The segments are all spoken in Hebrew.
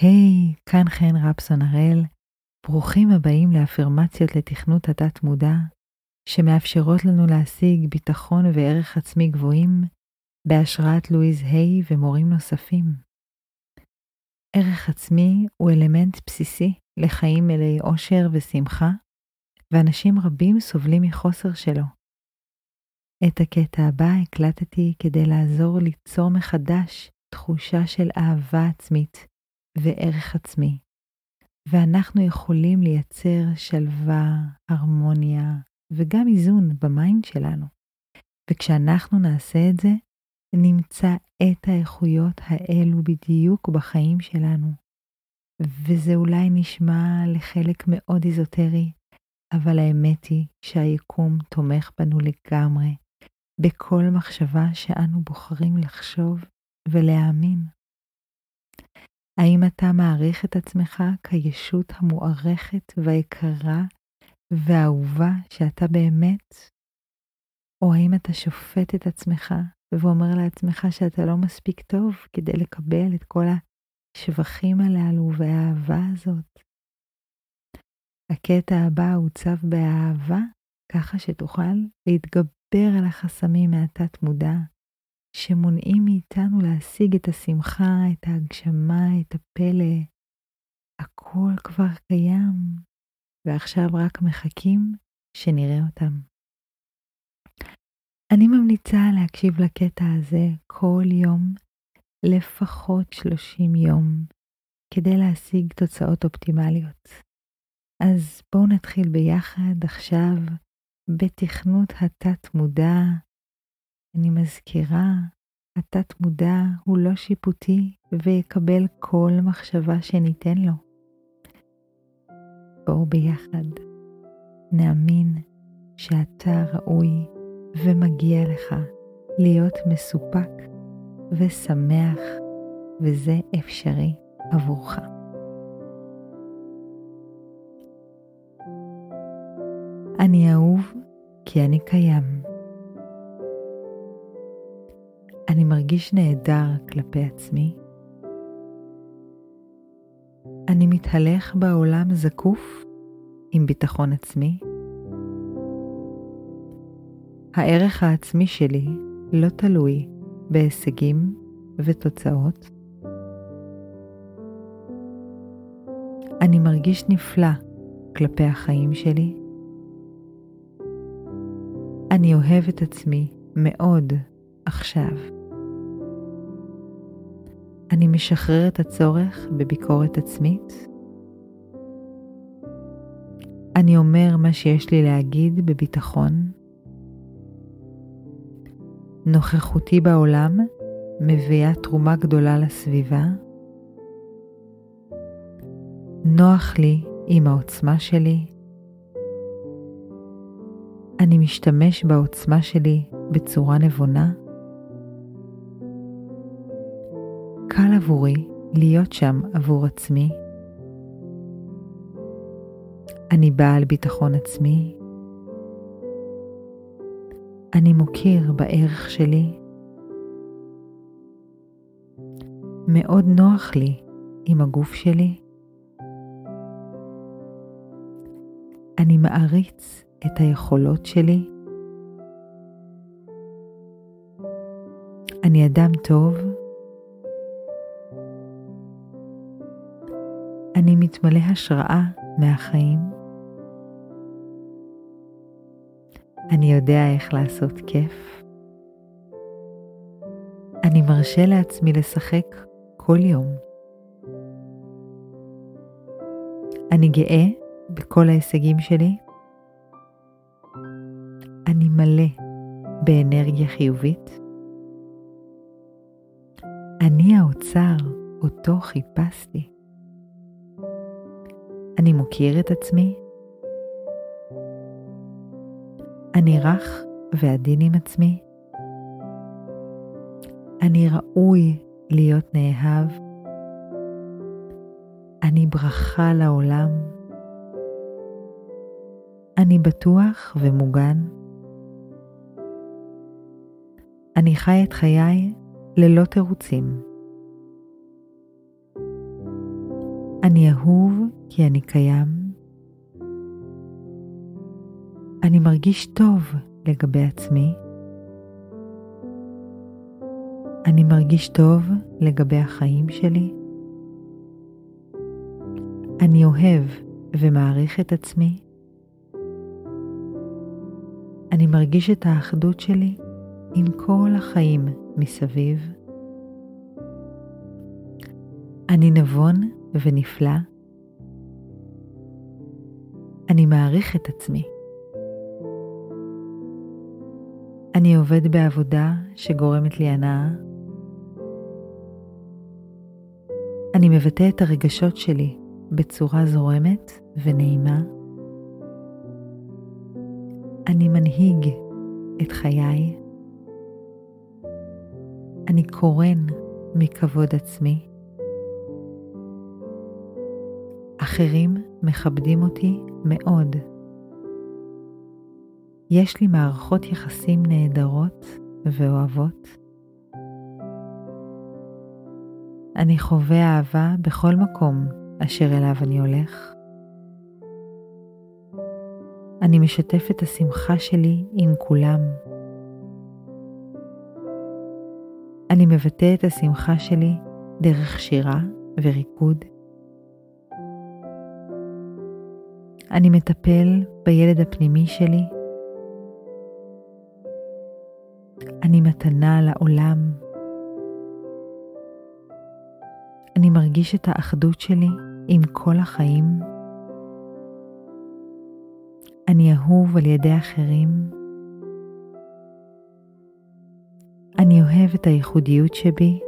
היי, hey, כאן חן רפסון הראל, ברוכים הבאים לאפרמציות לתכנות התת-מודע, שמאפשרות לנו להשיג ביטחון וערך עצמי גבוהים בהשראת לואיז היי ומורים נוספים. ערך עצמי הוא אלמנט בסיסי לחיים מלאי אושר ושמחה, ואנשים רבים סובלים מחוסר שלו. את הקטע הבא הקלטתי כדי לעזור ליצור מחדש תחושה של אהבה עצמית וערך עצמי, ואנחנו יכולים לייצר שלווה, הרמוניה וגם איזון ב mind שלנו. וכשאנחנו נעשה את זה, נמצא את האיכויות האלו בדיוק בחיים שלנו. וזה אולי נשמע לחלק מאוד איזוטרי, אבל האמת היא שהיקום תומך בנו לגמרי, בכל מחשבה שאנו בוחרים לחשוב ולהאמין. האם אתה מעריך את עצמך כישות המוערכת והיקרה והאהובה שאתה באמת? או האם אתה שופט את עצמך ואומר לעצמך שאתה לא מספיק טוב כדי לקבל את כל השבחים הללו והאהבה הזאת? הקטע הבא עוצב באהבה, ככה שתוכל להתגבר על החסמים מהתת מודע, שמונעים מאיתנו להשיג את השמחה, את ההגשמה, את הפלא. הכל כבר קיים, ועכשיו רק מחכים שנראה אותם. אני ממליצה להקשיב לקטע הזה כל יום, לפחות 30 יום, כדי להשיג תוצאות אופטימליות. אז בואו נתחיל ביחד עכשיו בתכנות התת-מודע. אני מזכירה, התת-מודע הוא לא שיפוטי ויקבל כל מחשבה שניתן לו. בואו ביחד נאמין שאתה ראוי ומגיע לך להיות מסופק ושמח, וזה אפשרי עבורך. אני אהוב כי אני קיים. אני מרגיש נהדר כלפי עצמי. אני מתהלך בעולם זקוף עם ביטחון עצמי. הערך העצמי שלי לא תלוי בהישגים ותוצאות. אני מרגיש נפלא כלפי החיים שלי. אני אוהב את עצמי מאוד עכשיו. אני משחרר את הצורך בביקורת עצמית. אני אומר מה שיש לי להגיד בביטחון. נוכחותי בעולם מביאה תרומה גדולה לסביבה. נוח לי עם העוצמה שלי. אני משתמש בעוצמה שלי בצורה נבונה. קל עבורי להיות שם עבור עצמי. אני בעל ביטחון עצמי. אני מוקיר בערך שלי. מאוד נוח לי עם הגוף שלי. אני מעריץ את היכולות שלי. אני אדם טוב. מתמלא השראה מהחיים. אני יודע איך לעשות כיף. אני מרשה לעצמי לשחק כל יום. אני גאה בכל ההישגים שלי. אני מלא באנרגיה חיובית. אני האוצר אותו חיפשתי. אני מוקיר את עצמי. אני רך ועדין עם עצמי. אני ראוי להיות נאהב. אני ברכה לעולם. אני בטוח ומוגן. אני חי את חיי ללא תירוצים. אני אהוב כי אני קיים. אני מרגיש טוב לגבי עצמי. אני מרגיש טוב לגבי החיים שלי. אני אוהב ומעריך את עצמי. אני מרגיש את האחדות שלי עם כל החיים מסביב. אני נבון ונפלא. אני מעריך את עצמי. אני עובד בעבודה שגורמת לי הנאה. אני מבטא את הרגשות שלי בצורה זורמת ונעימה. אני מנהיג את חיי. אני קורן מכבוד עצמי. אחרים מכבדים אותי מאוד. יש לי מערכות יחסים נהדרות ואוהבות. אני חווה אהבה בכל מקום אשר אליו אני הולך. אני משתף את השמחה שלי עם כולם. אני מבטא את השמחה שלי דרך שירה וריקוד. אני מטפל בילד הפנימי שלי. אני מתנה לעולם. אני מרגיש את האחדות שלי עם כל החיים. אני אהוב על ידי אחרים. אני אוהב את הייחודיות שבי.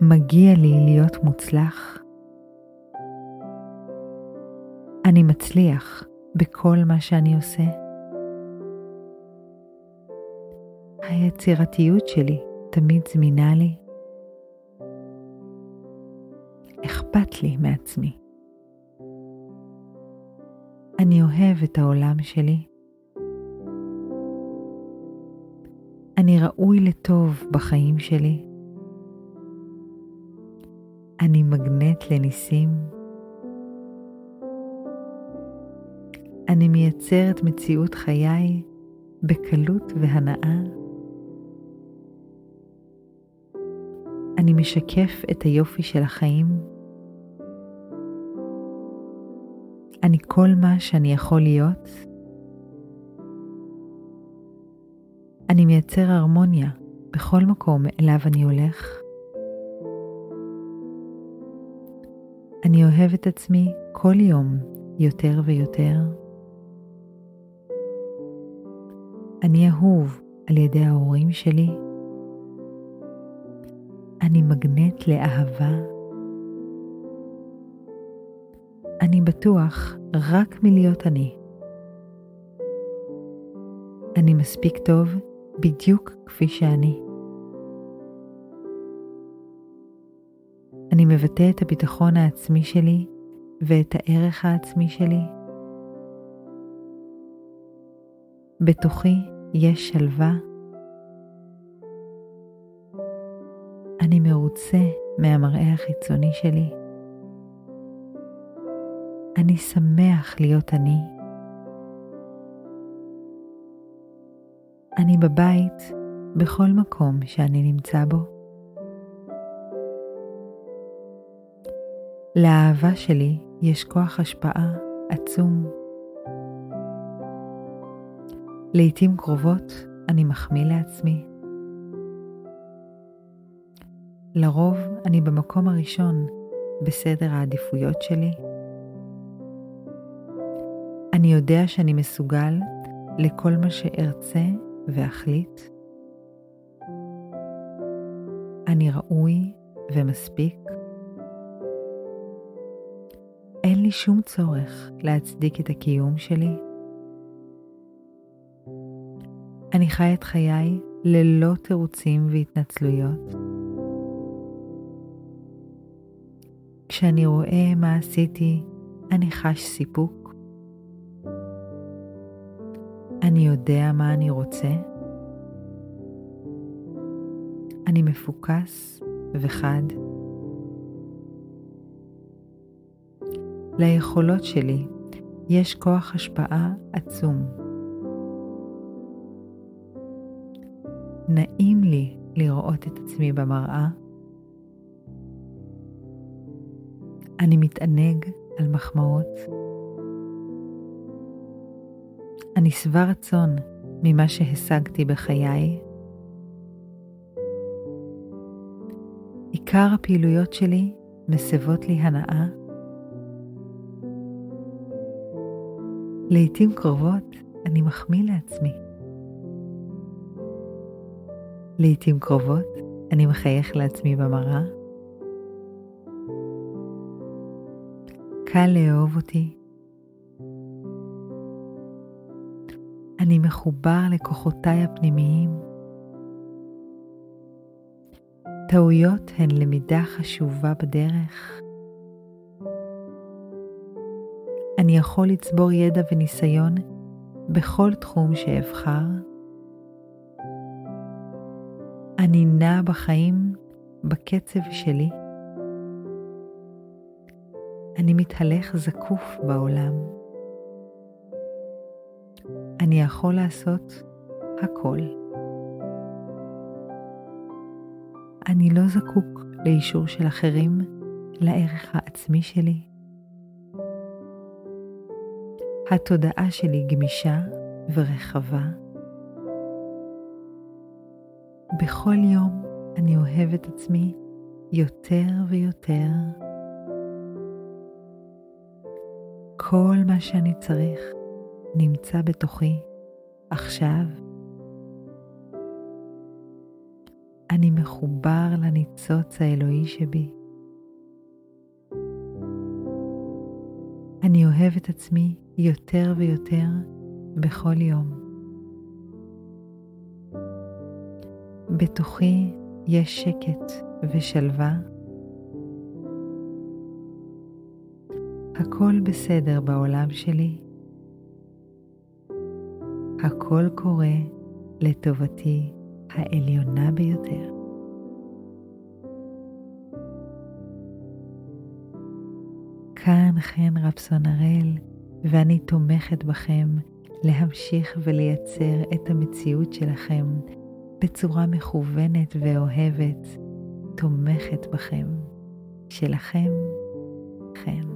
מגיע לי להיות מוצלח. אני מצליח בכל מה שאני עושה. היצירתיות שלי תמיד זמינה לי. אכפת לי מעצמי. אני אוהב את העולם שלי. אני ראוי לטוב בחיים שלי. אני מגנט לניסים. אני מייצר את מציאות חיי בקלות והנאה. אני משקף את היופי של החיים. אני כל מה שאני יכול להיות. אני מייצר הרמוניה בכל מקום אליו אני הולך. אני אוהב את עצמי כל יום יותר ויותר. אני אהוב על ידי ההורים שלי. אני מגנט לאהבה. אני בטוח רק מלהיות אני. אני מספיק טוב בדיוק כפי שאני. אני מבטא את הביטחון העצמי שלי ואת הערך העצמי שלי. בתוכי יש שלווה. אני מרוצה מהמראה החיצוני שלי. אני שמח להיות אני. אני בבית בכל מקום שאני נמצא בו. לאהבה שלי יש כוח השפעה עצום. לעתים קרובות אני מחמיא לעצמי. לרוב אני במקום הראשון בסדר העדיפויות שלי. אני יודע שאני מסוגל לכל מה שארצה ואחליט. אני ראוי ומספיק. אין לי שום צורך להצדיק את הקיום שלי. אני חי את חיי ללא תירוצים והתנצלויות. כשאני רואה מה עשיתי, אני חש סיפוק. אני יודע מה אני רוצה. אני מפוקס וחד. ליכולות שלי יש כוח השפעה עצום. נעים לי לראות את עצמי במראה. אני מתענג על מחמאות. אני שבע רצון ממה שהשגתי בחיי. עיקר הפעילויות שלי מסבות לי הנאה. לעתים קרובות אני מחמיא לעצמי. לעתים קרובות אני מחייך לעצמי במראה. קל לאהוב אותי. אני מחובר לכוחותיי הפנימיים. טעויות הן למידה חשובה בדרך. אני יכול לצבור ידע וניסיון בכל תחום שאבחר. אני נע בחיים בקצב שלי. אני מתהלך זקוף בעולם. אני יכול לעשות הכל. אני לא זקוק לאישור של אחרים לערך העצמי שלי. התודעה שלי גמישה ורחבה. בכל יום אני אוהב את עצמי יותר ויותר. כל מה שאני צריך נמצא בתוכי עכשיו. אני מחובר לניצוץ האלוהי שבי. אני אוהב את עצמי יותר ויותר בכל יום. בתוכי יש שקט ושלווה. הכל בסדר בעולם שלי. הכל קורה לטובתי העליונה ביותר. כאן חן רפסון הראל, ואני תומכת בכם להמשיך ולייצר את המציאות שלכם בצורה מכוונת ואוהבת, תומכת בכם. שלכם, חן.